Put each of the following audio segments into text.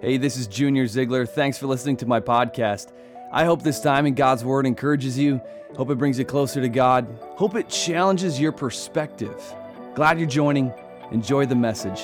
Hey, this is Junior Ziegler. Thanks for listening to my podcast. I hope this time in God's Word encourages you. Hope it brings you closer to God. Hope it challenges your perspective. Glad you're joining. Enjoy the message.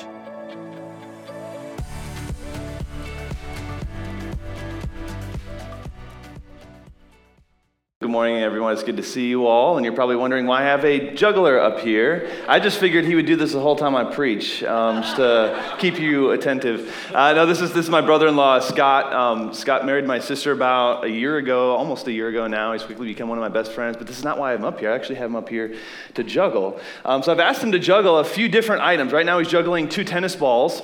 Morning, everyone. It's good to see you all. And you're probably wondering why I have a juggler up here. I just figured he would do this the whole time I preach, um, just to keep you attentive. Uh, no, this is this is my brother-in-law, Scott. Um, Scott married my sister about a year ago, almost a year ago now. He's quickly become one of my best friends. But this is not why I'm up here. I actually have him up here to juggle. Um, so I've asked him to juggle a few different items. Right now, he's juggling two tennis balls.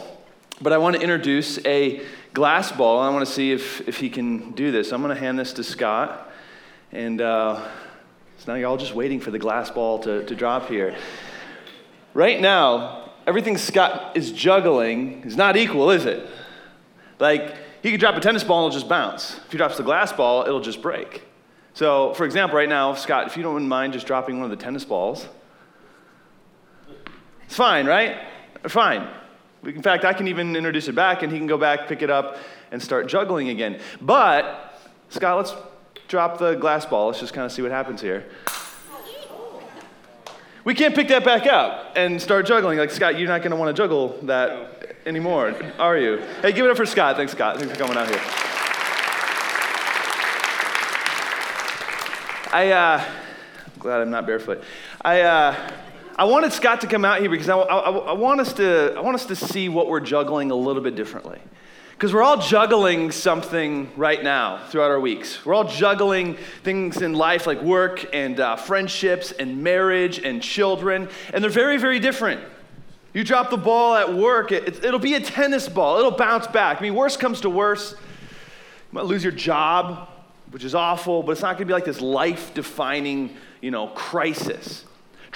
But I want to introduce a glass ball. I want to see if, if he can do this. I'm going to hand this to Scott. And uh, so now you're all just waiting for the glass ball to, to drop here. Right now, everything Scott is juggling is not equal, is it? Like, he could drop a tennis ball and it'll just bounce. If he drops the glass ball, it'll just break. So, for example, right now, Scott, if you don't mind just dropping one of the tennis balls, it's fine, right? Fine. In fact, I can even introduce it back and he can go back, pick it up, and start juggling again. But, Scott, let's drop the glass ball. Let's just kind of see what happens here. We can't pick that back up and start juggling. Like, Scott, you're not going to want to juggle that anymore, are you? Hey, give it up for Scott. Thanks, Scott. Thanks for coming out here. I, uh, I'm glad I'm not barefoot. I, uh, I wanted Scott to come out here because I, I, I, want us to, I want us to see what we're juggling a little bit differently. Because we're all juggling something right now throughout our weeks. We're all juggling things in life like work and uh, friendships and marriage and children, and they're very, very different. You drop the ball at work, it, it'll be a tennis ball, it'll bounce back. I mean, worst comes to worst, you might lose your job, which is awful, but it's not gonna be like this life defining, you know, crisis.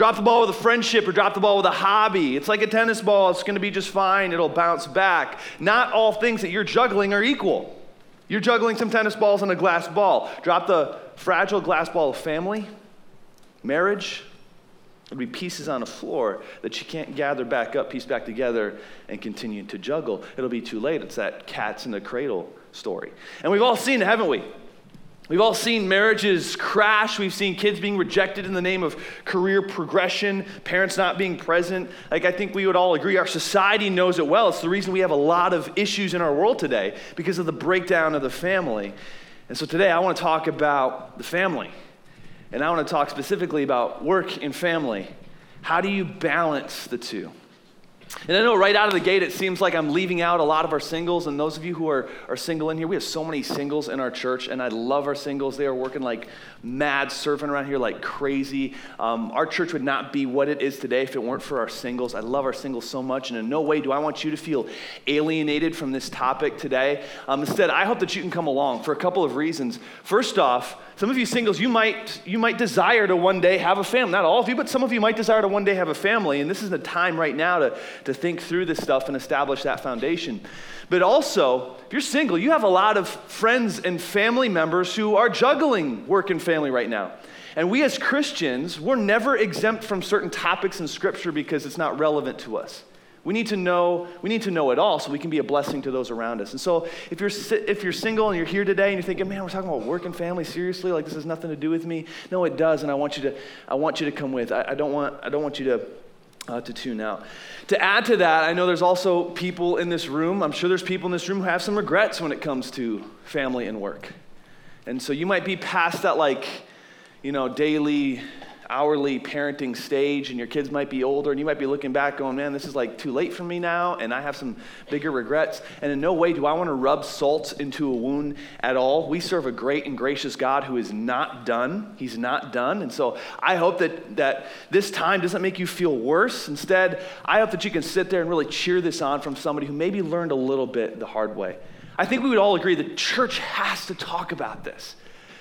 Drop the ball with a friendship or drop the ball with a hobby. It's like a tennis ball. It's going to be just fine. It'll bounce back. Not all things that you're juggling are equal. You're juggling some tennis balls and a glass ball. Drop the fragile glass ball of family, marriage. It'll be pieces on the floor that you can't gather back up, piece back together, and continue to juggle. It'll be too late. It's that cats in the cradle story. And we've all seen it, haven't we? We've all seen marriages crash. We've seen kids being rejected in the name of career progression, parents not being present. Like, I think we would all agree, our society knows it well. It's the reason we have a lot of issues in our world today because of the breakdown of the family. And so today I want to talk about the family. And I want to talk specifically about work and family. How do you balance the two? And I know right out of the gate, it seems like I'm leaving out a lot of our singles. And those of you who are, are single in here, we have so many singles in our church, and I love our singles. They are working like mad, surfing around here like crazy. Um, our church would not be what it is today if it weren't for our singles. I love our singles so much, and in no way do I want you to feel alienated from this topic today. Um, instead, I hope that you can come along for a couple of reasons. First off, some of you singles, you might, you might desire to one day have a family. Not all of you, but some of you might desire to one day have a family. And this is the time right now to, to think through this stuff and establish that foundation. But also, if you're single, you have a lot of friends and family members who are juggling work and family right now. And we as Christians, we're never exempt from certain topics in Scripture because it's not relevant to us. We need to know, we need to know it all so we can be a blessing to those around us. And so if you're, if you're single and you're here today and you're thinking, man, we're talking about work and family, seriously? Like this has nothing to do with me? No, it does, and I want you to, I want you to come with. I, I don't, want, I don't want you to, uh, to tune out. To add to that, I know there's also people in this room, I'm sure there's people in this room who have some regrets when it comes to family and work. And so you might be past that like, you know, daily hourly parenting stage and your kids might be older and you might be looking back going, man, this is like too late for me now and I have some bigger regrets. And in no way do I want to rub salt into a wound at all. We serve a great and gracious God who is not done. He's not done. And so I hope that, that this time doesn't make you feel worse. Instead, I hope that you can sit there and really cheer this on from somebody who maybe learned a little bit the hard way. I think we would all agree the church has to talk about this.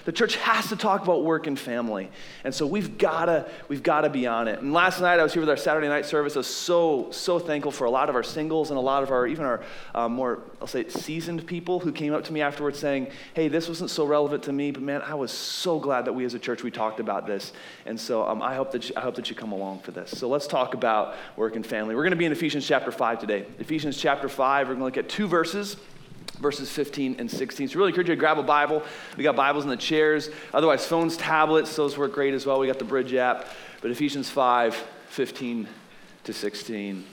The church has to talk about work and family. And so we've gotta, we've gotta be on it. And last night I was here with our Saturday night service. I was so, so thankful for a lot of our singles and a lot of our, even our um, more, I'll say seasoned people who came up to me afterwards saying, hey, this wasn't so relevant to me, but man, I was so glad that we as a church, we talked about this. And so um, I, hope that you, I hope that you come along for this. So let's talk about work and family. We're gonna be in Ephesians chapter 5 today. Ephesians chapter 5, we're gonna look at two verses. Verses 15 and 16. So, really encourage you to grab a Bible. We got Bibles in the chairs. Otherwise, phones, tablets, those work great as well. We got the Bridge app. But Ephesians 5 15 to 16.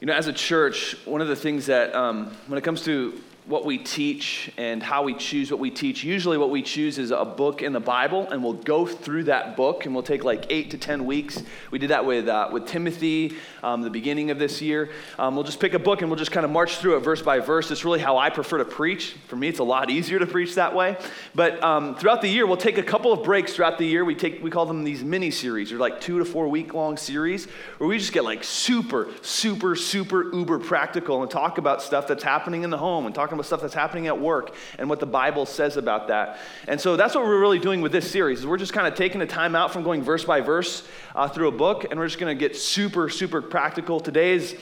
You know, as a church, one of the things that, um, when it comes to what we teach and how we choose what we teach. Usually, what we choose is a book in the Bible, and we'll go through that book, and we'll take like eight to ten weeks. We did that with uh, with Timothy, um, the beginning of this year. Um, we'll just pick a book and we'll just kind of march through it verse by verse. It's really how I prefer to preach. For me, it's a lot easier to preach that way. But um, throughout the year, we'll take a couple of breaks throughout the year. We take we call them these mini series, or like two to four week long series, where we just get like super, super, super uber practical and talk about stuff that's happening in the home and talking stuff that's happening at work and what the Bible says about that. And so that's what we're really doing with this series. Is we're just kind of taking a time out from going verse by verse uh, through a book, and we're just going to get super, super practical. Today is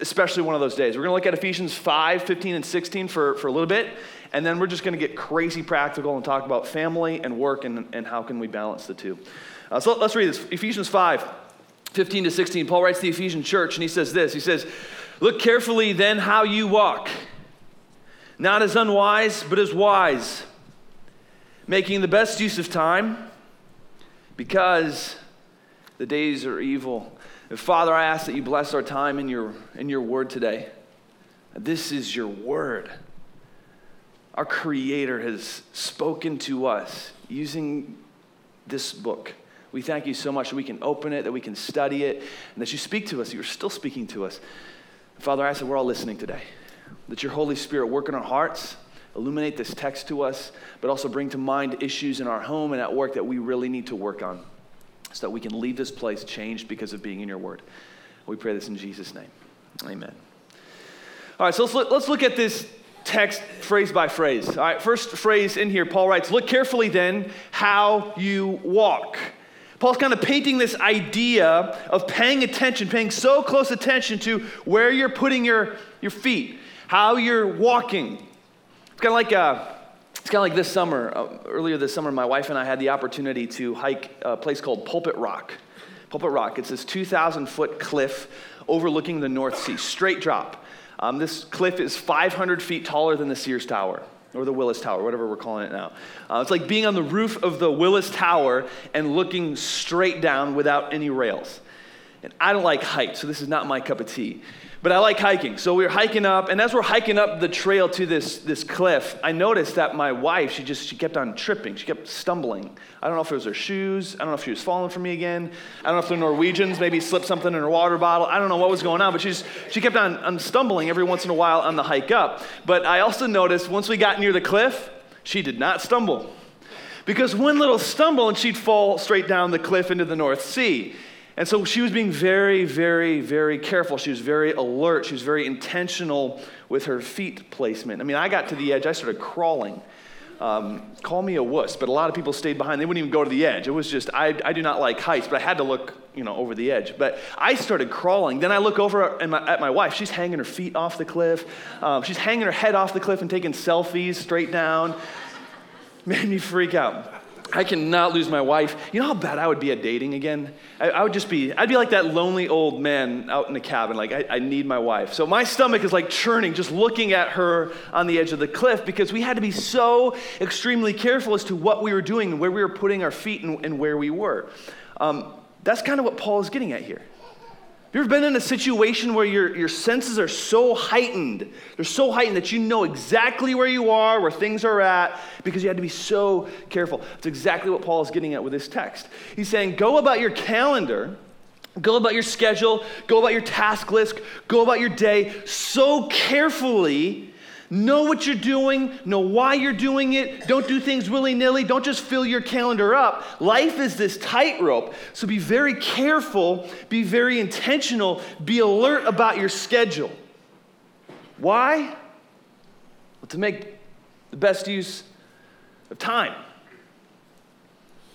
especially one of those days. We're going to look at Ephesians 5, 15, and 16 for, for a little bit, and then we're just going to get crazy practical and talk about family and work and, and how can we balance the two. Uh, so let's read this Ephesians 5, 15 to 16. Paul writes to the Ephesian church, and he says this He says, Look carefully then how you walk not as unwise, but as wise, making the best use of time because the days are evil. Father, I ask that you bless our time in your, in your word today. This is your word. Our Creator has spoken to us using this book. We thank you so much that we can open it, that we can study it, and that you speak to us. You're still speaking to us. Father, I ask that we're all listening today that your Holy Spirit work in our hearts, illuminate this text to us, but also bring to mind issues in our home and at work that we really need to work on so that we can leave this place changed because of being in your word. We pray this in Jesus' name. Amen. All right, so let's look, let's look at this text phrase by phrase. All right, first phrase in here, Paul writes, Look carefully then how you walk. Paul's kind of painting this idea of paying attention, paying so close attention to where you're putting your, your feet how you're walking. It's kind of like, uh, it's kind of like this summer. Uh, earlier this summer, my wife and I had the opportunity to hike a place called Pulpit Rock. Pulpit Rock, it's this 2,000 foot cliff overlooking the North Sea, straight drop. Um, this cliff is 500 feet taller than the Sears Tower or the Willis Tower, whatever we're calling it now. Uh, it's like being on the roof of the Willis Tower and looking straight down without any rails. And I don't like heights, so this is not my cup of tea. But I like hiking. So we were hiking up, and as we're hiking up the trail to this, this cliff, I noticed that my wife, she just she kept on tripping. She kept stumbling. I don't know if it was her shoes. I don't know if she was falling for me again. I don't know if the Norwegians maybe slipped something in her water bottle. I don't know what was going on, but she's, she kept on, on stumbling every once in a while on the hike up. But I also noticed once we got near the cliff, she did not stumble. Because one little stumble and she'd fall straight down the cliff into the North Sea. And so she was being very, very, very careful. She was very alert. She was very intentional with her feet placement. I mean, I got to the edge, I started crawling. Um, call me a wuss, but a lot of people stayed behind. They wouldn't even go to the edge. It was just, I, I do not like heights, but I had to look, you know, over the edge. But I started crawling. Then I look over at my, at my wife. She's hanging her feet off the cliff. Um, she's hanging her head off the cliff and taking selfies straight down. Made me freak out. I cannot lose my wife. You know how bad I would be at dating again? I, I would just be, I'd be like that lonely old man out in the cabin, like, I, I, need my wife. So my stomach is like churning just looking at her on the edge of the cliff because we had to be so extremely careful as to what we were doing and where we were putting our feet and, and where we were. Um, that's kind of what Paul is getting at here. Have you ever been in a situation where your, your senses are so heightened? They're so heightened that you know exactly where you are, where things are at, because you had to be so careful. That's exactly what Paul is getting at with this text. He's saying, go about your calendar, go about your schedule, go about your task list, go about your day so carefully Know what you're doing, know why you're doing it. Don't do things willy nilly. Don't just fill your calendar up. Life is this tightrope. So be very careful, be very intentional, be alert about your schedule. Why? Well, to make the best use of time.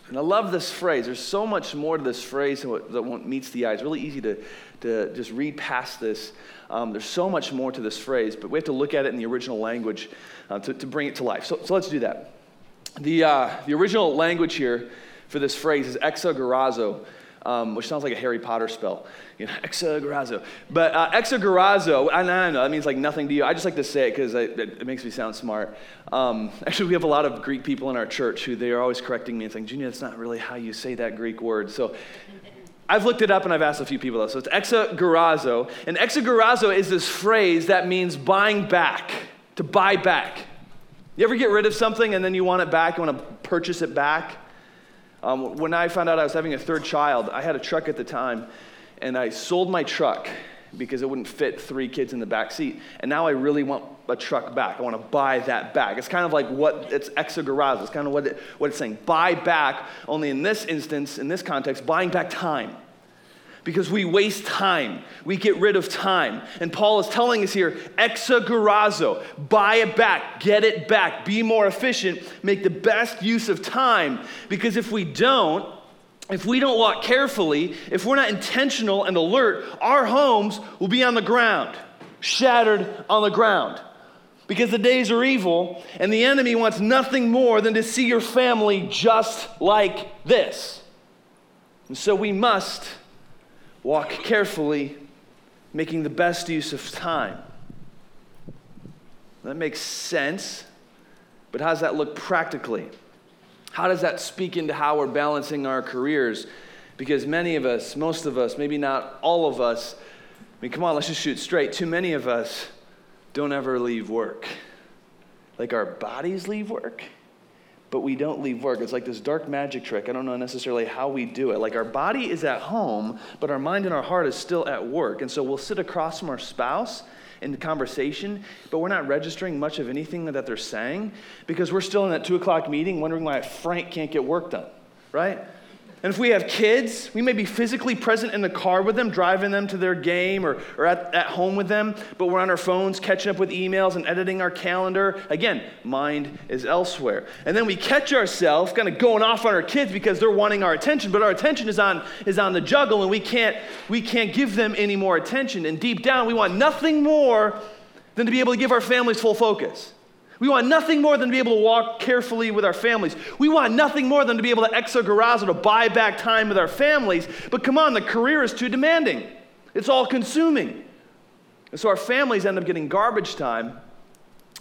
And I love this phrase. There's so much more to this phrase than what, meets the eye. It's really easy to, to just read past this. Um, there's so much more to this phrase, but we have to look at it in the original language uh, to, to bring it to life. So, so let's do that. The, uh, the original language here for this phrase is exagorazo. Um, which sounds like a Harry Potter spell, you know, exagorazo. But uh, exagorazo, I, I know that means like nothing to you. I just like to say it because it, it, makes me sound smart. Um, actually, we have a lot of Greek people in our church who they are always correcting me and saying, Junior, that's not really how you say that Greek word. So I've looked it up and I've asked a few people though. So it's exagorazo. And exagorazo is this phrase that means buying back, to buy back. You ever get rid of something and then you want it back, you want to purchase it back? Um, when I found out I was having a third child, I had a truck at the time, and I sold my truck because it wouldn't fit three kids in the back seat. And now I really want a truck back. I want to buy that back. It's kind of like what it's exagorazo. It's kind of what, it, what it's saying. Buy back, only in this instance, in this context, buying back time because we waste time. We get rid of time. And Paul is telling us here, exagorazo, buy it back, get it back, be more efficient, make the best use of time. Because if we don't, if we don't walk carefully, if we're not intentional and alert, our homes will be on the ground, shattered on the ground. Because the days are evil, and the enemy wants nothing more than to see your family just like this. And so we must Walk carefully, making the best use of time. That makes sense, but how does that look practically? How does that speak into how we're balancing our careers? Because many of us, most of us, maybe not all of us, I mean, come on, let's just shoot straight. Too many of us don't ever leave work. Like our bodies leave work but we don't leave work. It's like this dark magic trick. I don't know necessarily how we do it. Like our body is at home, but our mind and our heart is still at work. And so we'll sit across from our spouse in the conversation, but we're not registering much of anything that they're saying because we're still in that two o'clock meeting wondering why Frank can't get work done, right? And if we have kids, we may be physically present in the car with them, driving them to their game or, or at, at home with them, but we're on our phones catching up with emails and editing our calendar. Again, mind is elsewhere. And then we catch ourselves kind of going off on our kids because they're wanting our attention, but our attention is on, is on the juggle and we can't, we can't give them any more attention. And deep down, we want nothing more than to be able to give our families full focus. We want nothing more than to be able to walk carefully with our families. We want nothing more than to be able to exagorazo, to buy back time with our families. But come on, the career is too demanding. It's all consuming. And so our families end up getting garbage time,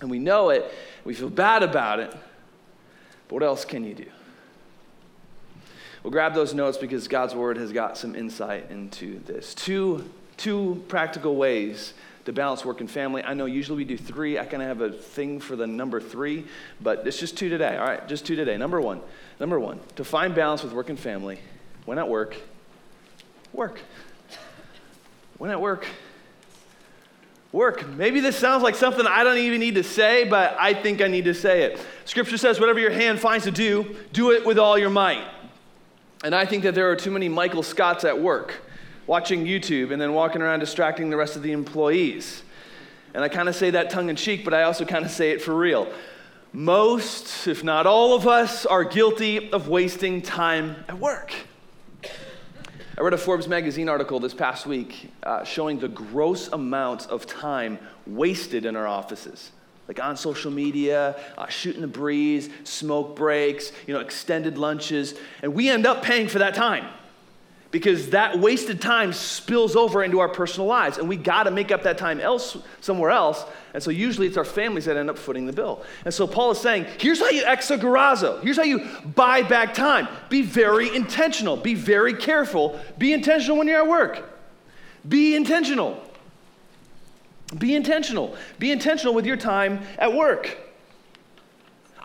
and we know it. We feel bad about it. But what else can you do? Well, grab those notes because God's word has got some insight into this. Two, two practical ways to balance work and family. I know usually we do three. I kind of have a thing for the number three, but it's just two today. All right, just two today. Number one, number one, to find balance with work and family. When at work, work. When at work, work. Maybe this sounds like something I don't even need to say, but I think I need to say it. Scripture says, whatever your hand finds to do, do it with all your might. And I think that there are too many Michael Scotts at work watching YouTube and then walking around distracting the rest of the employees. And I kind of say that tongue in cheek, but I also kind of say it for real. Most, if not all of us, are guilty of wasting time at work. I read a Forbes magazine article this past week uh, showing the gross amount of time wasted in our offices like on social media, uh, shooting the breeze, smoke breaks, you know, extended lunches, and we end up paying for that time because that wasted time spills over into our personal lives and we got to make up that time else somewhere else and so usually it's our families that end up footing the bill. And so paul is saying here's how you exagorazo here's how you buy back time. Be very intentional. Be very careful. Be intentional when you're at work. Be intentional. Be intentional. Be intentional with your time at work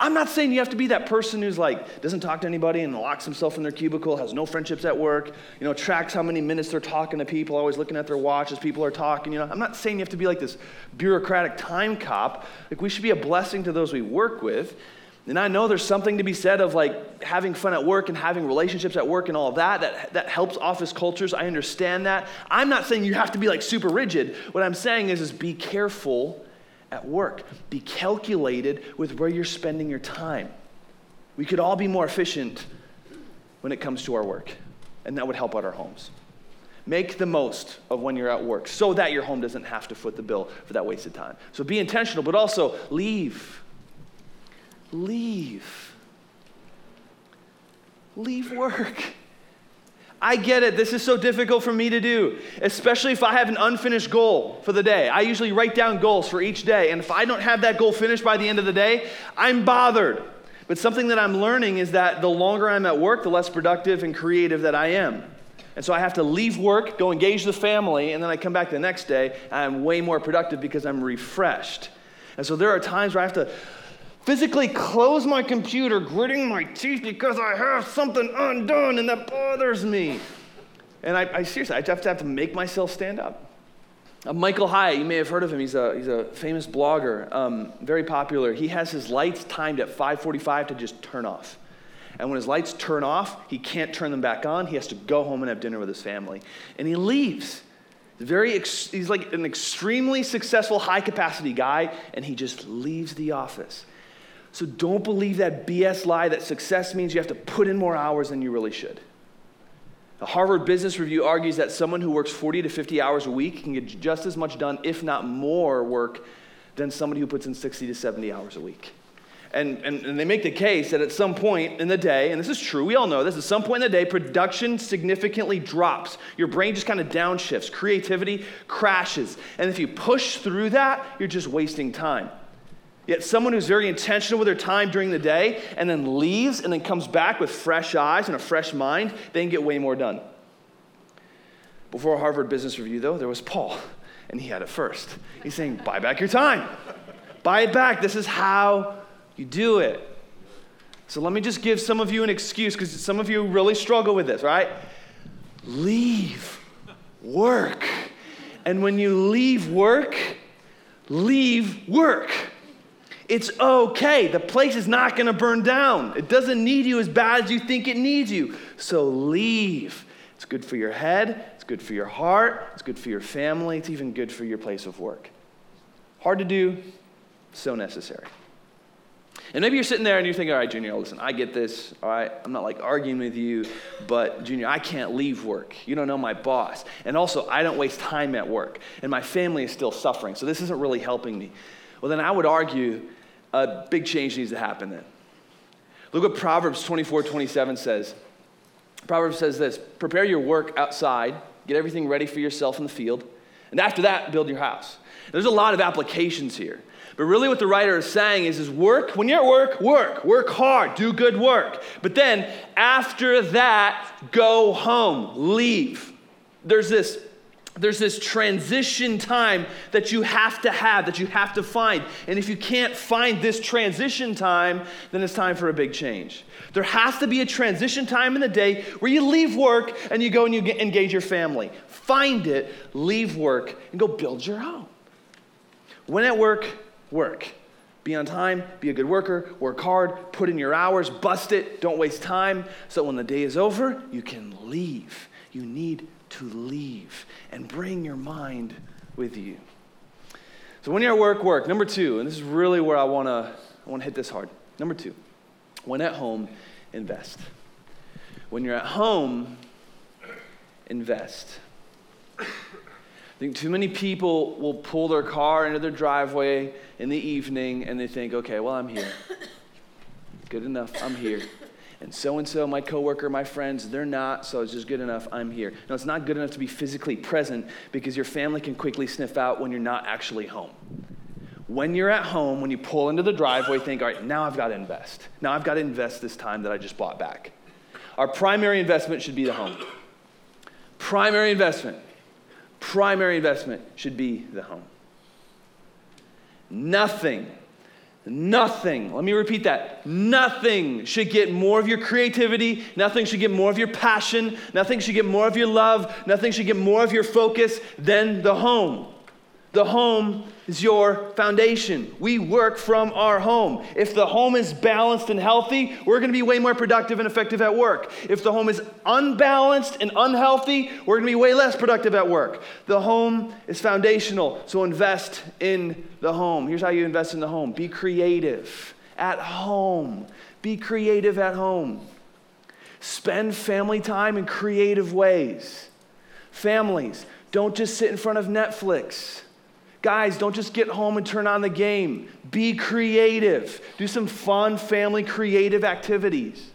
I'm not saying you have to be that person who's like, doesn't talk to anybody and locks himself in their cubicle, has no friendships at work, you know, tracks how many minutes they're talking to people, always looking at their watch as people are talking. You know, I'm not saying you have to be like this bureaucratic time cop. Like, we should be a blessing to those we work with. And I know there's something to be said of like having fun at work and having relationships at work and all that. That, that helps office cultures. I understand that. I'm not saying you have to be like super rigid. What I'm saying is, is be careful at work. Be calculated with where you're spending your time. We could all be more efficient when it comes to our work, and that would help out our homes. Make the most of when you're at work so that your home doesn't have to foot the bill for that wasted time. So be intentional, but also leave. Leave. Leave work. I get it. This is so difficult for me to do, especially if I have an unfinished goal for the day. I usually write down goals for each day, and if I don't have that goal finished by the end of the day, I'm bothered. But something that I'm learning is that the longer I'm at work, the less productive and creative that I am. And so I have to leave work, go engage the family, and then I come back the next day, and I'm way more productive because I'm refreshed. And so there are times where I have to physically close my computer, gritting my teeth because I have something undone and that bothers me. And I, I seriously, I have to have to make myself stand up. Uh, Michael Hyatt, you may have heard of him. He's a, he's a famous blogger, um, very popular. He has his lights timed at 5:45 to just turn off. And when his lights turn off, he can't turn them back on. He has to go home and have dinner with his family. And he leaves. Very, ex- he's like an extremely successful, high capacity guy, and he just leaves the office. So don't believe that BS lie that success means you have to put in more hours than you really should. The Harvard Business Review argues that someone who works 40 to 50 hours a week can get just as much done, if not more work, than somebody who puts in 60 to 70 hours a week. And, and, and, they make the case that at some point in the day, and this is true, we all know this, at some point in the day, production significantly drops. Your brain just kind of downshifts, creativity crashes. And if you push through that, you're just wasting time. Yet someone who's very intentional with their time during the day and then leaves and then comes back with fresh eyes and a fresh mind, they can get way more done. Before Harvard Business Review, though, there was Paul, and he had it first. He's saying, buy back your time. Buy it back. This is how you do it. So let me just give some of you an excuse because some of you really struggle with this, right? Leave work. And when you leave work, leave work. It's okay. The place is not going to burn down. It doesn't need you as bad as you think it needs you. So leave. It's good for your head, it's good for your heart, it's good for your family, it's even good for your place of work. Hard to do, so necessary. And maybe you're sitting there and you're thinking, all right, Junior, listen, I get this. All right, I'm not like arguing with you, but Junior, I can't leave work. You don't know my boss. And also, I don't waste time at work. And my family is still suffering, so this isn't really helping me. Well, then I would argue a big change needs to happen then. Look what Proverbs 24 27 says. Proverbs says this prepare your work outside, get everything ready for yourself in the field, and after that, build your house. There's a lot of applications here. But really, what the writer is saying is, is work, when you're at work, work, work hard, do good work. But then, after that, go home, leave. There's this there's this transition time that you have to have, that you have to find. And if you can't find this transition time, then it's time for a big change. There has to be a transition time in the day where you leave work and you go and you engage your family. Find it, leave work, and go build your home. When at work, work. Be on time, be a good worker, work hard, put in your hours, bust it, don't waste time, so when the day is over, you can leave. You need to leave and bring your mind with you. So when you're at work, work. Number two, and this is really where I want to I want to hit this hard. Number two, when at home, invest. When you're at home, invest. I think too many people will pull their car into their driveway in the evening and they think, okay, well, I'm here. Good enough, I'm here and so and so, my coworker, my friends, they're not, so it's just good enough, I'm here. No, it's not good enough to be physically present because your family can quickly sniff out when you're not actually home. When you're at home, when you pull into the driveway, think, all right, now I've got to invest. Now I've got to invest this time that I just bought back. Our primary investment should be the home. Primary investment, primary investment should be the home. Nothing Nothing, let me repeat that. Nothing should get more of your creativity. Nothing should get more of your passion. Nothing should get more of your love. Nothing should get more of your focus than the home. The home is your foundation. We work from our home. If the home is balanced and healthy, we're going to be way more productive and effective at work. If the home is unbalanced and unhealthy, we're going to be way less productive at work. The home is foundational, so invest in the home. Here's how you invest in the home be creative at home. Be creative at home. Spend family time in creative ways. Families, don't just sit in front of Netflix. Guys, don't just get home and turn on the game. Be creative. Do some fun family creative activities.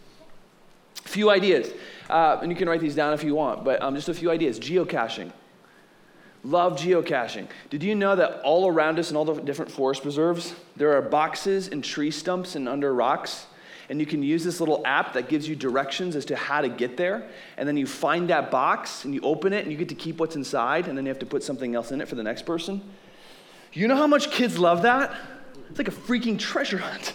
A few ideas. Uh, and you can write these down if you want, but um, just a few ideas. Geocaching. Love geocaching. Did you know that all around us in all the different forest preserves, there are boxes and tree stumps and under rocks? And you can use this little app that gives you directions as to how to get there. And then you find that box and you open it and you get to keep what's inside, and then you have to put something else in it for the next person. You know how much kids love that? It's like a freaking treasure hunt.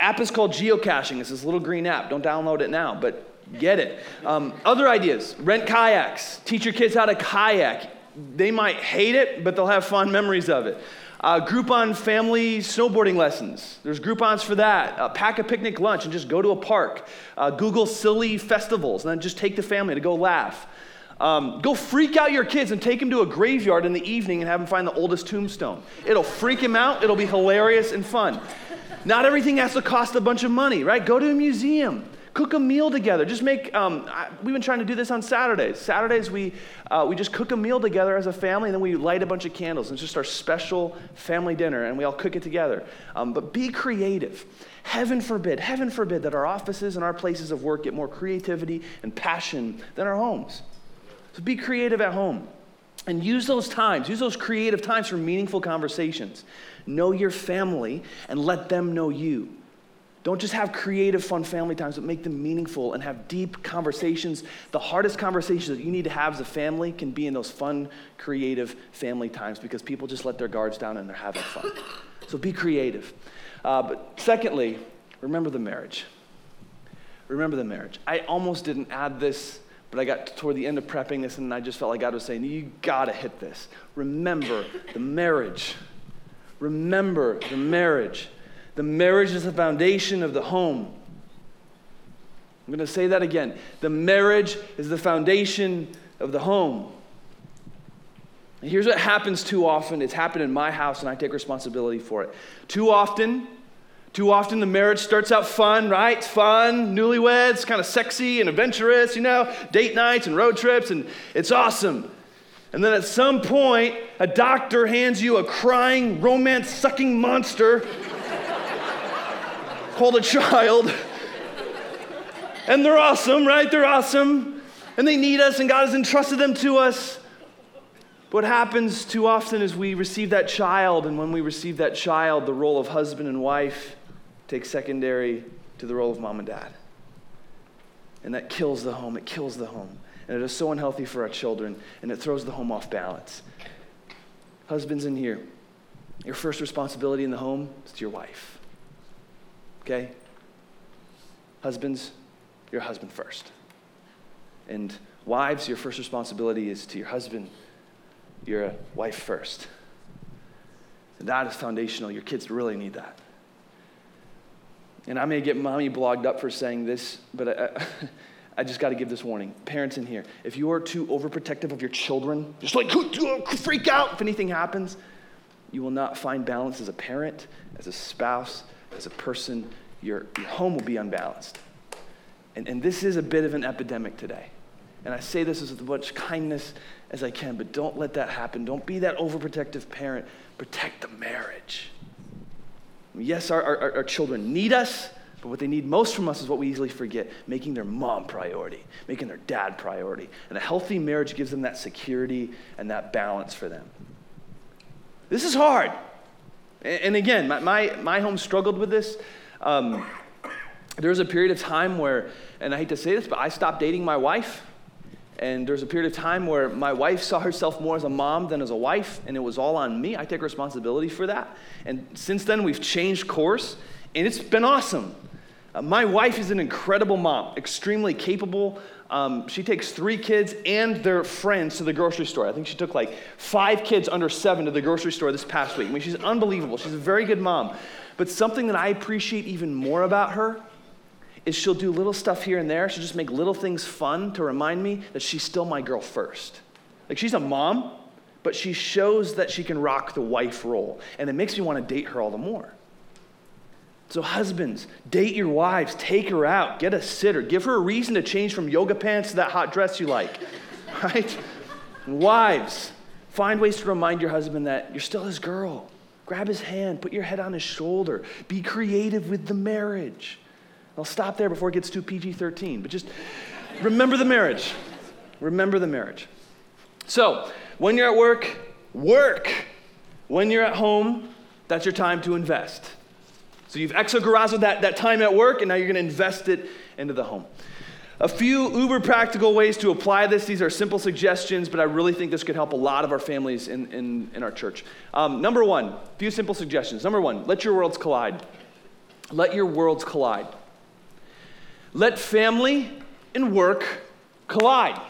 app is called geocaching. It's this little green app. Don't download it now, but get it. Um, other ideas rent kayaks, teach your kids how to kayak. They might hate it, but they'll have fond memories of it. Uh, Groupon family snowboarding lessons. There's Groupons for that. Uh, pack a picnic lunch and just go to a park. Uh, Google silly festivals and then just take the family to go laugh. Um, go freak out your kids and take them to a graveyard in the evening and have them find the oldest tombstone. It'll freak them out. It'll be hilarious and fun. Not everything has to cost a bunch of money, right? Go to a museum. Cook a meal together. Just make, um, I, we've been trying to do this on Saturdays. Saturdays, we, uh, we just cook a meal together as a family, and then we light a bunch of candles. It's just our special family dinner, and we all cook it together. Um, but be creative. Heaven forbid, heaven forbid that our offices and our places of work get more creativity and passion than our homes. So be creative at home. And use those times, use those creative times for meaningful conversations. Know your family and let them know you. Don't just have creative, fun family times, but make them meaningful and have deep conversations. The hardest conversations that you need to have as a family can be in those fun, creative family times because people just let their guards down and they're having fun. So be creative. Uh, but secondly, remember the marriage. Remember the marriage. I almost didn't add this, but I got toward the end of prepping this and I just felt like God was saying, You gotta hit this. Remember the marriage. Remember the marriage. The marriage is the foundation of the home. I'm to say that again. The marriage is the foundation of the home. And here's what happens too often. It's happened in my house, and I take responsibility for it. Too often, too often the marriage starts out fun, right? Fun, newlyweds, kind of sexy and adventurous, you know, date nights and road trips, and it's awesome. And then at some point, a doctor hands you a crying, romance sucking monster called a child. And they're awesome, right? They're awesome. And they need us, and God has entrusted them to us. What happens too often is we receive that child, and when we receive that child, the role of husband and wife takes secondary to the role of mom and dad. And that kills the home. It kills the home. And it is so unhealthy for our children, and it throws the home off balance. Husbands in here, your first responsibility in the home is to your wife. Okay? Husbands, your husband first. And wives, your first responsibility is to your husband. You're a wife first. And that is foundational. Your kids really need that. And I may get mommy blogged up for saying this, but I, I just got to give this warning. Parents in here, if you are too overprotective of your children, just like freak out if anything happens, you will not find balance as a parent, as a spouse, as a person, your, your home will be unbalanced. And, and this is a bit of an epidemic today. And I say this with as much kindness as I can, but don't let that happen. Don't be that overprotective parent. Protect the marriage. Yes, our, our, our children need us, but what they need most from us is what we easily forget making their mom priority, making their dad priority. And a healthy marriage gives them that security and that balance for them. This is hard. And again, my, my, my home struggled with this. Um, there was a period of time where, and I hate to say this, but I stopped dating my wife. And there was a period of time where my wife saw herself more as a mom than as a wife, and it was all on me. I take responsibility for that. And since then, we've changed course, and it's been awesome. Uh, my wife is an incredible mom, extremely capable. Um, she takes three kids and their friends to the grocery store. I think she took like five kids under seven to the grocery store this past week. I mean, she's unbelievable. She's a very good mom. But something that I appreciate even more about her is she'll do little stuff here and there. She'll just make little things fun to remind me that she's still my girl first. Like she's a mom, but she shows that she can rock the wife role. And it makes me want to date her all the more. So, husbands, date your wives, take her out, get a sitter, give her a reason to change from yoga pants to that hot dress you like, right? Wives, find ways to remind your husband that you're still his girl. Grab his hand, put your head on his shoulder, be creative with the marriage. I'll stop there before it gets too PG 13, but just Remember the marriage. Remember the marriage. So, when you're at work, work. When you're at home, that's your time to invest. So you've exagorazed that, that time at work, and now you're going to invest it into the home. A few uber practical ways to apply this. These are simple suggestions, but I really think this could help a lot of our families in, in, in our church. Um, number one, a few simple suggestions. Number one, let your worlds collide. Let your worlds collide. Let family and work collide.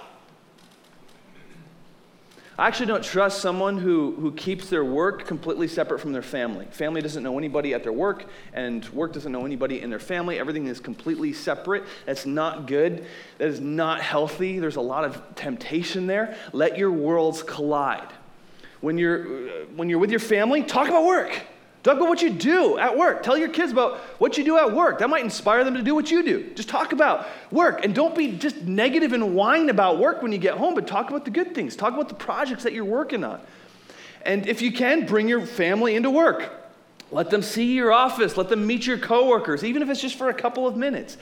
I actually don't trust someone who, who keeps their work completely separate from their family. Family doesn't know anybody at their work, and work doesn't know anybody in their family. Everything is completely separate. That's not good. That is not healthy. There's a lot of temptation there. Let your worlds collide. When you're, uh, when you're with your family, talk about work. Talk about what you do at work. Tell your kids about what you do at work. That might inspire them to do what you do. Just talk about work. And don't be just negative and whine about work when you get home, but talk about the good things. Talk about the projects that you're working on. And if you can, bring your family into work. Let them see your office. Let them meet your coworkers, even if it's just for a couple of minutes.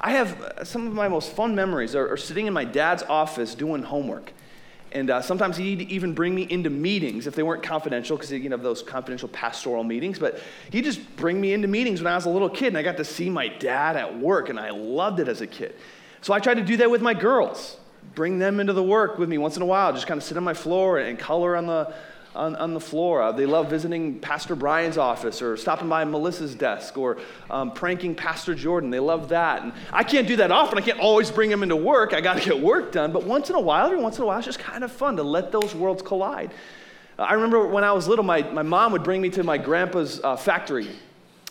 I have uh, some of my most fun memories are, are sitting in my dad's office doing homework. And uh, sometimes he'd even bring me into meetings if they weren't confidential, because you know those confidential pastoral meetings. But he'd just bring me into meetings when I was a little kid, and I got to see my dad at work, and I loved it as a kid. So I tried to do that with my girls, bring them into the work with me once in a while, just kind of sit on my floor and color on the on, on the floor. Uh, they love visiting Pastor Brian's office or stopping by Melissa's desk or um, pranking Pastor Jordan. They love that. And I can't do that often. I can't always bring them into work. I got to get work done. But once in a while, every once in a while, it's just kind of fun to let those worlds collide. Uh, I remember when I was little, my, my mom would bring me to my grandpa's uh, factory.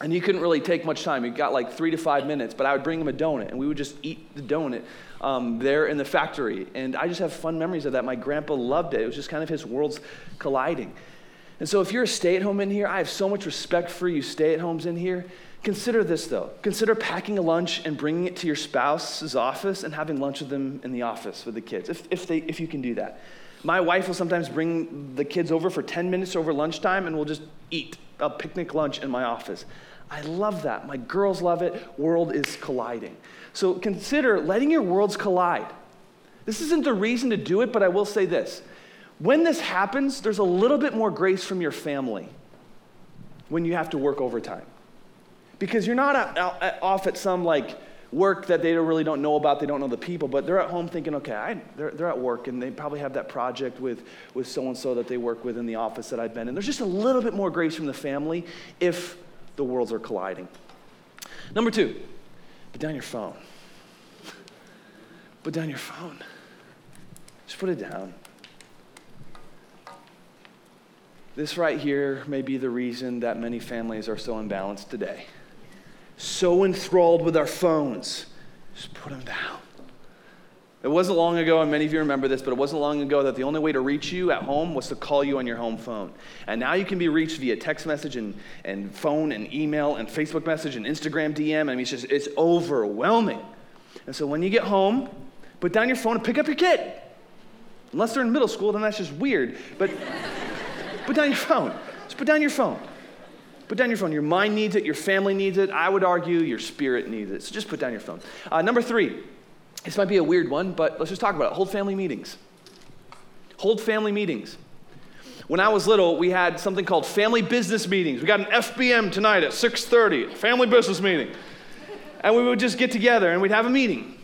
And he couldn't really take much time. He got like three to five minutes, but I would bring him a donut, and we would just eat the donut um, there in the factory. And I just have fun memories of that. My grandpa loved it. It was just kind of his worlds colliding. And so, if you're a stay at home in here, I have so much respect for you stay at homes in here. Consider this though. Consider packing a lunch and bringing it to your spouse's office and having lunch with them in the office with the kids, if, if, they, if you can do that. My wife will sometimes bring the kids over for 10 minutes over lunchtime and we'll just eat a picnic lunch in my office. I love that. My girls love it. World is colliding. So consider letting your worlds collide. This isn't the reason to do it, but I will say this. When this happens, there's a little bit more grace from your family when you have to work overtime. Because you're not out, out, off at some like work that they really don't know about, they don't know the people, but they're at home thinking, okay, I, they're, they're at work and they probably have that project with, with so and so that they work with in the office that I've been in. There's just a little bit more grace from the family if the worlds are colliding. Number two, Put down your phone. Put down your phone. Just put it down. This right here may be the reason that many families are so imbalanced today. So enthralled with our phones. Just put them down. It wasn't long ago, and many of you remember this, but it wasn't long ago that the only way to reach you at home was to call you on your home phone. And now you can be reached via text message and, and phone and email and Facebook message and Instagram DM. I mean, it's just, it's overwhelming. And so when you get home, put down your phone and pick up your kid. Unless they're in middle school, then that's just weird. But put down your phone. Just put down your phone. Put down your phone. Your mind needs it. Your family needs it. I would argue your spirit needs it. So just put down your phone. Uh, number three, this might be a weird one, but let's just talk about it. Hold family meetings. Hold family meetings. When I was little, we had something called family business meetings. We got an FBM tonight at 6:30, family business meeting. And we would just get together and we'd have a meeting.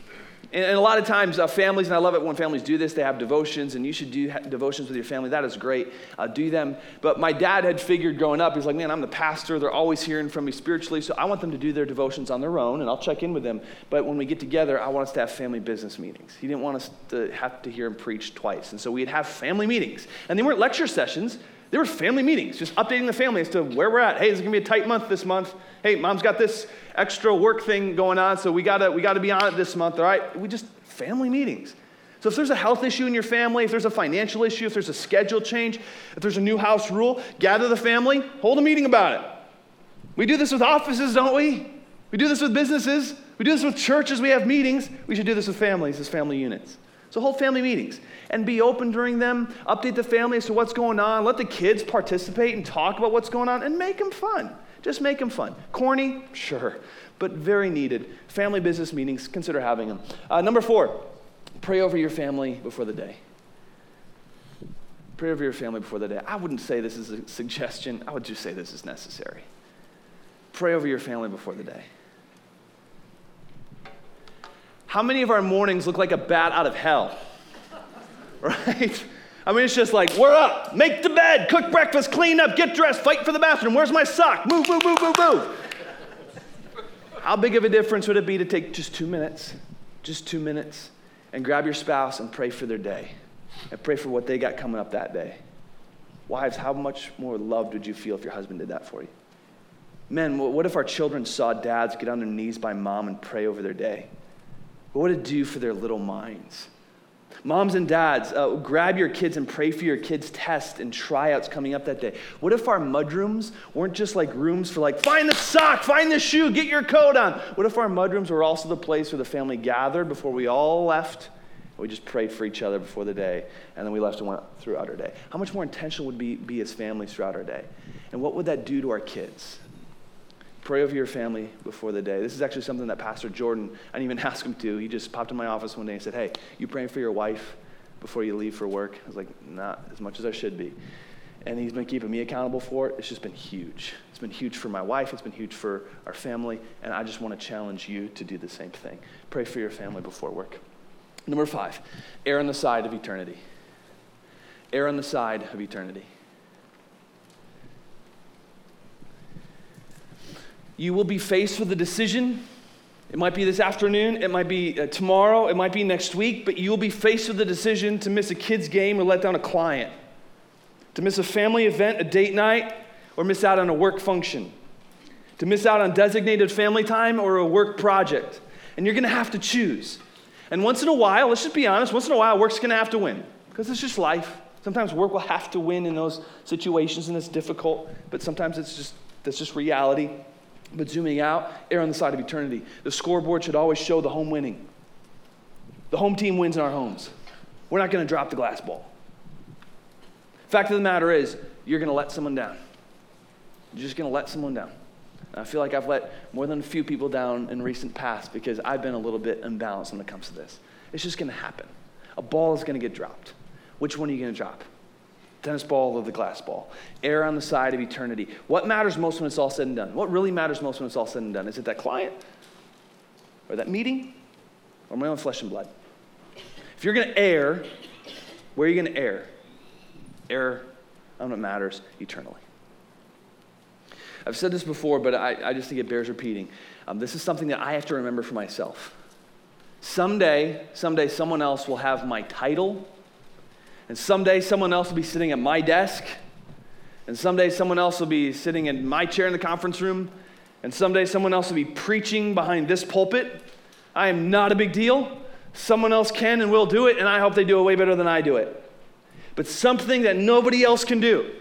And, a lot of times, uh, families, and I love it when families do this, they have devotions, and you should do ha- devotions with your family. That is great. Uh, do them. But my dad had figured growing up, he's like, man, I'm the pastor. They're always hearing from me spiritually, so I want them to do their devotions on their own, and I'll check in with them. But when we get together, I want us to have family business meetings. He didn't want us to have to hear him preach twice. And so we'd have family meetings. And they weren't lecture sessions. They were family meetings, just updating the family as to where we're at. Hey, is gonna be a tight month this month. Hey, mom's got this extra work thing going on, so we gotta we gotta be on it this month. All right, we just family meetings. So if there's a health issue in your family, if there's a financial issue, if there's a schedule change, if there's a new house rule, gather the family, hold a meeting about it. We do this with offices, don't we? We do this with businesses. We do this with churches. We have meetings. We should do this with families as family units. So hold family meetings and be open during them. Update the family as to what's going on. Let the kids participate and talk about what's going on and make them fun. Just make them fun. Corny? Sure. But very needed. Family business meetings, consider having them. Uh, number four, pray over your family before the day. Pray over your family before the day. I wouldn't say this is a suggestion, I would just say this is necessary. Pray over your family before the day. How many of our mornings look like a bat out of hell? Right? I mean, it's just like, we're up, make the bed, cook breakfast, clean up, get dressed, fight for the bathroom. Where's my sock? Move, move, move, move, move. How big of a difference would it be to take just two minutes, just two minutes, and grab your spouse and pray for their day and pray for what they got coming up that day? Wives, how much more loved would you feel if your husband did that for you? Men, what if our children saw dads get on their knees by mom and pray over their day? What would it do for their little minds? Moms and dads, uh, grab your kids and pray for your kids' tests and tryouts coming up that day. What if our mudrooms weren't just like rooms for like, find the sock, find the shoe, get your coat on? What if our mudrooms were also the place where the family gathered before we all left? We just prayed for each other before the day, and then we left and went throughout our day. How much more intentional would we be as families throughout our day? And what would that do to our kids? Pray over your family before the day. This is actually something that Pastor Jordan, I didn't even ask him to. He just popped in my office one day and said, Hey, you praying for your wife before you leave for work? I was like, Not as much as I should be. And he's been keeping me accountable for it. It's just been huge. It's been huge for my wife, it's been huge for our family, and I just want to challenge you to do the same thing. Pray for your family before work. Number five, err on the side of eternity. Err on the side of eternity. You will be faced with a decision. It might be this afternoon, it might be uh, tomorrow, it might be next week, but you will be faced with a decision to miss a kid's game or let down a client, to miss a family event, a date night, or miss out on a work function, to miss out on designated family time or a work project. And you're gonna have to choose. And once in a while, let's just be honest, once in a while, work's gonna have to win, because it's just life. Sometimes work will have to win in those situations and it's difficult, but sometimes it's just that's just reality. But zooming out, err on the side of eternity. The scoreboard should always show the home winning. The home team wins in our homes. We're not going to drop the glass ball. Fact of the matter is, you're going to let someone down. You're just going to let someone down. I feel like I've let more than a few people down in recent past because I've been a little bit imbalanced when it comes to this. It's just going to happen. A ball is going to get dropped. Which one are you going to drop? Tennis ball or the glass ball. Err on the side of eternity. What matters most when it's all said and done? What really matters most when it's all said and done? Is it that client? Or that meeting? Or my own flesh and blood? If you're going to err, where are you going to err? Err on what matters eternally. I've said this before, but I, I just think it bears repeating. Um, this is something that I have to remember for myself. Someday, someday, someone else will have my title and someday someone else will be sitting at my desk. And someday someone else will be sitting in my chair in the conference room. And someday someone else will be preaching behind this pulpit. I am not a big deal. Someone else can and will do it, and I hope they do it way better than I do it. But something that nobody else can do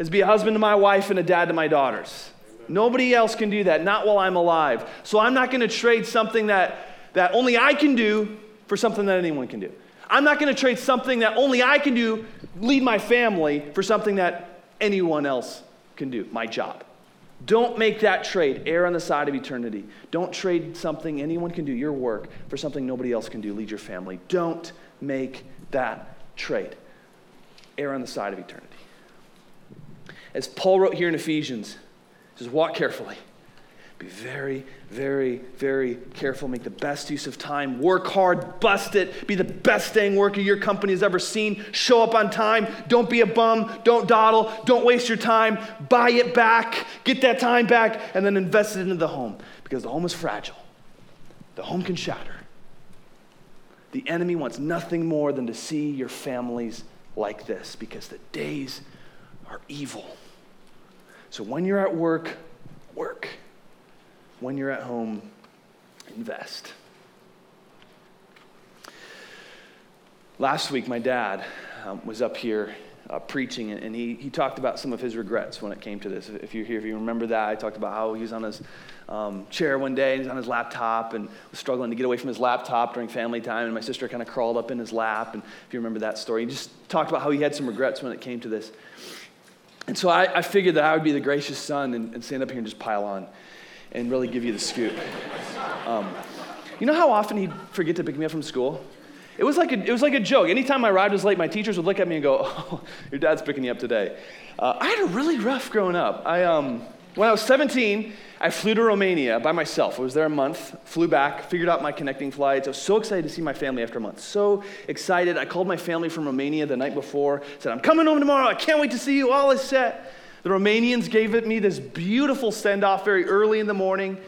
is be a husband to my wife and a dad to my daughters. Nobody else can do that, not while I'm alive. So I'm not going to trade something that, that only I can do for something that anyone can do. I'm not going to trade something that only I can do, lead my family, for something that anyone else can do, my job. Don't make that trade. Err on the side of eternity. Don't trade something anyone can do, your work, for something nobody else can do, lead your family. Don't make that trade. Err on the side of eternity. As Paul wrote here in Ephesians, he says, walk carefully be very, very, very careful. Make the best use of time. Work hard, bust it. Be the best dang worker your company has ever seen. Show up on time. Don't be a bum. Don't dawdle. Don't waste your time. Buy it back. Get that time back and then invest it into the home because the home is fragile. The home can shatter. The enemy wants nothing more than to see your families like this because the days are evil. So when you're at work, work when you're at home, invest. Last week, my dad um, was up here uh, preaching, and, he, he talked about some of his regrets when it came to this. If you're here, if you remember that, I talked about how he was on his um, chair one day, and he's on his laptop, and was struggling to get away from his laptop during family time, and my sister kind of crawled up in his lap, and if you remember that story, he just talked about how he had some regrets when it came to this. And so I, I, figured that I would be the gracious son and, and, stand up here and just pile on and really give you the scoop. Um, you know how often he'd forget to pick me up from school? It was like a, it was like a joke. Anytime I arrived was late, my teachers would look at me and go, oh, your dad's picking you up today. Uh, I had a really rough growing up. I, um, when I was 17, I flew to Romania by myself. I was there a month, flew back, figured out my connecting flights. I was so excited to see my family after a month. So excited. I called my family from Romania the night before, said, I'm coming home tomorrow. I can't wait to see you. All is set. The Romanians gave it me this beautiful send off very early in the morning.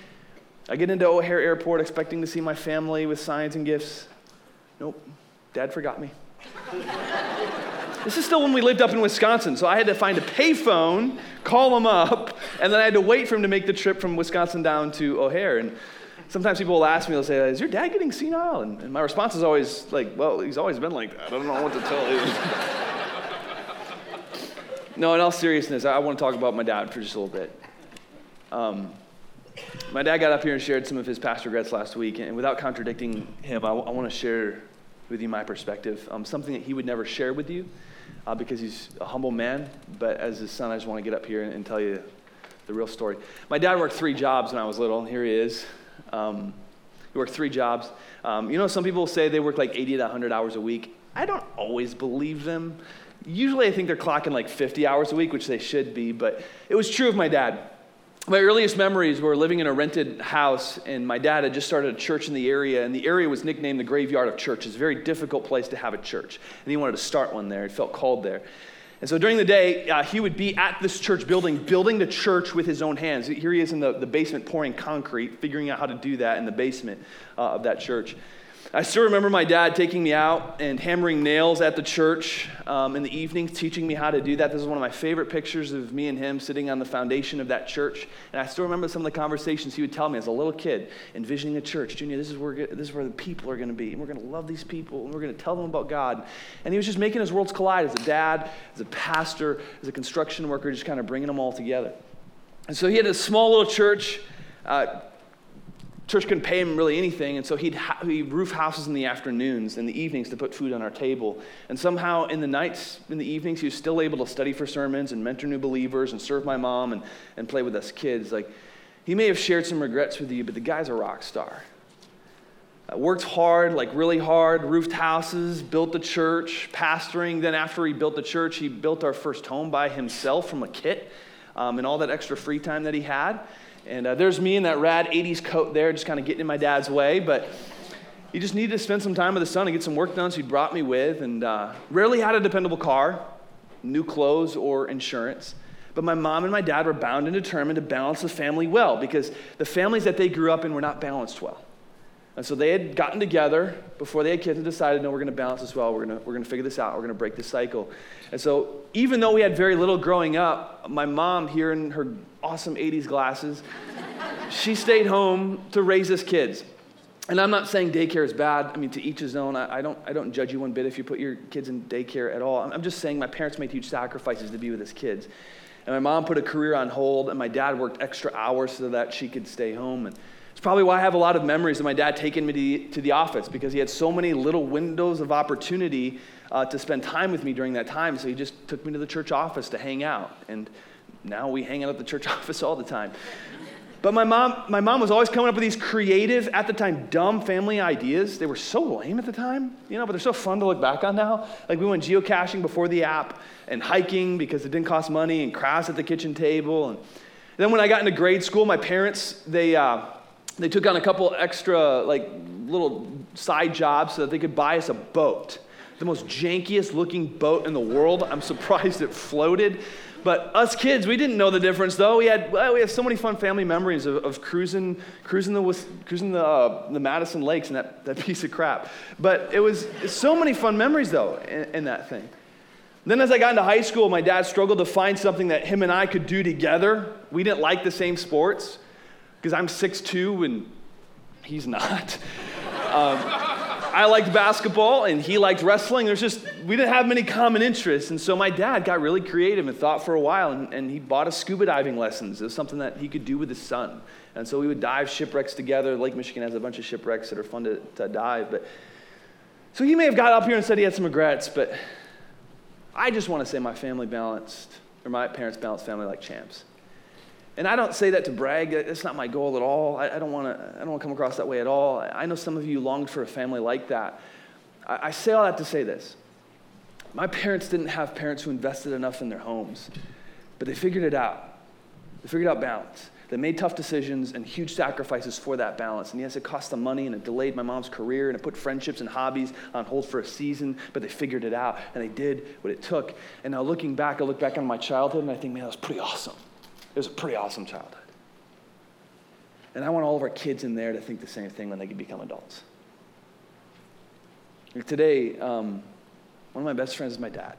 I get into O'Hare Airport expecting to see my family with signs and gifts. Nope, dad forgot me. this is still when we lived up in Wisconsin, so I had to find a payphone, call him up, and then I had to wait for him to make the trip from Wisconsin down to O'Hare. And sometimes people will ask me, they'll say, Is your dad getting senile? And, and my response is always like, Well, he's always been like that. I don't know what to tell you. no, in all seriousness, I want to talk about my dad for just a little bit. Um, my dad got up here and shared some of his past regrets last week, and without contradicting him, I, w- I want to share with you my perspective, um, something that he would never share with you uh, because he's a humble man. But as his son, I just want to get up here and, and, tell you the real story. My dad worked three jobs when I was little, here he is. Um, he worked three jobs. Um, you know, some people say they work like 80 to 100 hours a week. I don't always believe them. Usually, I think they're clocking like 50 hours a week, which they should be, but it was true of my dad my earliest memories were living in a rented house, and my dad had just started a church in the area, and the area was nicknamed the graveyard of churches. a very difficult place to have a church, and he wanted to start one there. He felt called there. And so during the day, uh, he would be at this church building, building the church with his own hands. Here he is in the, the basement pouring concrete, figuring out how to do that in the basement uh, of that church. I still remember my dad taking me out and hammering nails at the church um, in the evenings, teaching me how to do that. This is one of my favorite pictures of me and him sitting on the foundation of that church. And I still remember some of the conversations he would tell me as a little kid, envisioning a church. Junior, this is where, this is where the people are going to be. And we're going to love these people, and we're going to tell them about God. And he was just making his worlds collide as a dad, as a pastor, as a construction worker, just kind of bringing them all together. And so he had a small little church. Uh, church couldn't pay him really anything, and so he'd, ha- he'd roof houses in the afternoons and the evenings to put food on our table. And somehow in the nights, in the evenings, he was still able to study for sermons and mentor new believers and serve my mom and, and play with us kids. Like, he may have shared some regrets with you, but the guy's a rock star. Uh, worked hard, like really hard, roofed houses, built the church, pastoring. Then, after he built the church, he built our first home by himself from a kit um, and all that extra free time that he had. And uh, there's me in that rad 80s coat there, just kind of getting in my dad's way. But he just needed to spend some time with his son and get some work done, so he brought me with. And uh, rarely had a dependable car, new clothes, or insurance. But my mom and my dad were bound and determined to balance the family well because the families that they grew up in were not balanced well. And so they had gotten together before they had kids and decided, no, we're going to balance this well. We're going to, we're to figure this out. We're going to break this cycle. And so even though we had very little growing up, my mom, here in her awesome 80s glasses, she stayed home to raise us kids. And I'm not saying daycare is bad. I mean, to each his own. I, I, don't, I don't judge you one bit if you put your kids in daycare at all. I'm just saying my parents made huge sacrifices to be with his kids. And my mom put a career on hold, and my dad worked extra hours so that she could stay home. And it's probably why I have a lot of memories of my dad taking me to the, office because he had so many little windows of opportunity uh, to spend time with me during that time. So he just took me to the church office to hang out. And now we hang out at the church office all the time. But my mom, my mom was always coming up with these creative, at the time, dumb family ideas. They were so lame at the time, you know, but they're so fun to look back on now. Like we went geocaching before the app and hiking because it didn't cost money and crafts at the kitchen table. And then when I got into grade school, my parents, they, uh, they took on a couple extra, like, little side jobs so that they could buy us a boat. The most jankiest looking boat in the world. I'm surprised it floated. But us kids, we didn't know the difference though. We had well, we have so many fun family memories of, of cruising, cruising the cruising the, uh, the Madison Lakes and that, that piece of crap. But it was so many fun memories though in, in that thing. Then as I got into high school, my dad struggled to find something that him and I could do together. We didn't like the same sports because I'm 6'2 and he's not. Um, I liked basketball and he liked wrestling. There's just, we didn't have many common interests. And so my dad got really creative and thought for a while and, and he bought us scuba diving lessons. It was something that he could do with his son. And so we would dive shipwrecks together. Lake Michigan has a bunch of shipwrecks that are fun to, to dive. But so he may have got up here and said he had some regrets, but I just want to say my family balanced or my parents balanced family like champs. And I don't say that to brag. That's not my goal at all. I, I don't want to. I don't want to come across that way at all. I know some of you longed for a family like that. I, I say all that to say this. My parents didn't have parents who invested enough in their homes, but they figured it out. They figured out balance. They made tough decisions and huge sacrifices for that balance. And yes, it cost them money and it delayed my mom's career and it put friendships and hobbies on hold for a season, but they figured it out and they did what it took. And now looking back, I look back on my childhood and I think, man, that was pretty awesome. It was a pretty awesome childhood. And I want all of our kids in there to think the same thing when they become adults. Today, um, one of my best friends is my dad.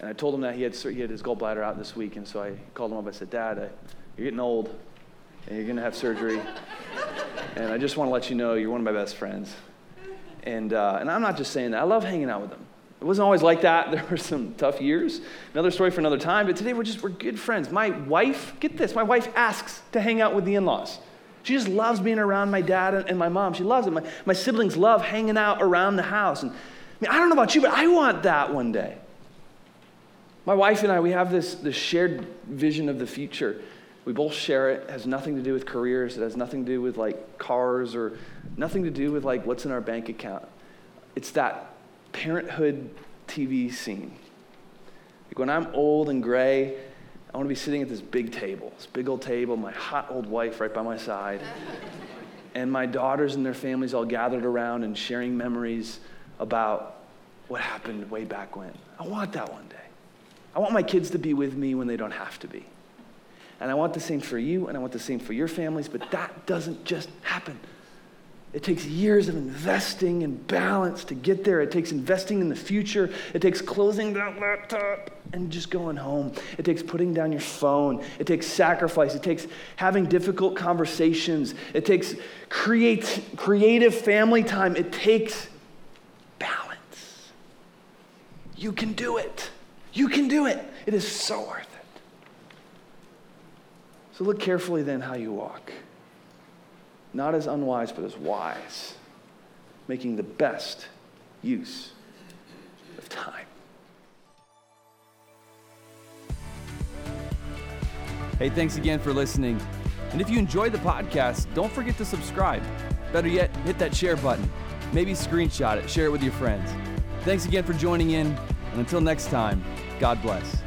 And I told him that he had, he had his gallbladder out this week, and so I called him up. I said, Dad, I, you're getting old, and you're going to have surgery. and I just want to let you know you're one of my best friends. And, uh, and I'm not just saying that. I love hanging out with him. It wasn't always like that. There were some tough years. Another story for another time. But today we're just we're good friends. My wife, get this, my wife asks to hang out with the in-laws. She just loves being around my dad and, my mom. She loves it. My, my siblings love hanging out around the house. And I, mean, I don't know about you, but I want that one day. My wife and I, we have this, this shared vision of the future. We both share it. It has nothing to do with careers. It has nothing to do with like cars or nothing to do with like what's in our bank account. It's that parenthood TV scene. Like when I'm old and gray, I want to be sitting at this big table, this big old table, my hot old wife right by my side, and my daughters and their families all gathered around and sharing memories about what happened way back when. I want that one day. I want my kids to be with me when they don't have to be. And I want the same for you, and I want the same for your families, but that doesn't just happen. It takes years of investing in balance to get there. It takes investing in the future. It takes closing that laptop and just going home. It takes putting down your phone. It takes sacrifice. It takes having difficult conversations. It takes create, creative family time. It takes balance. You can do it. You can do it. It is so worth it. So look carefully then how you walk not as unwise, but as wise, making the best use of time. Hey, thanks again for listening. And if you enjoyed the podcast, don't forget to subscribe. Better yet, hit that share button. Maybe screenshot it, share it with your friends. Thanks again for joining in, and until next time, God bless.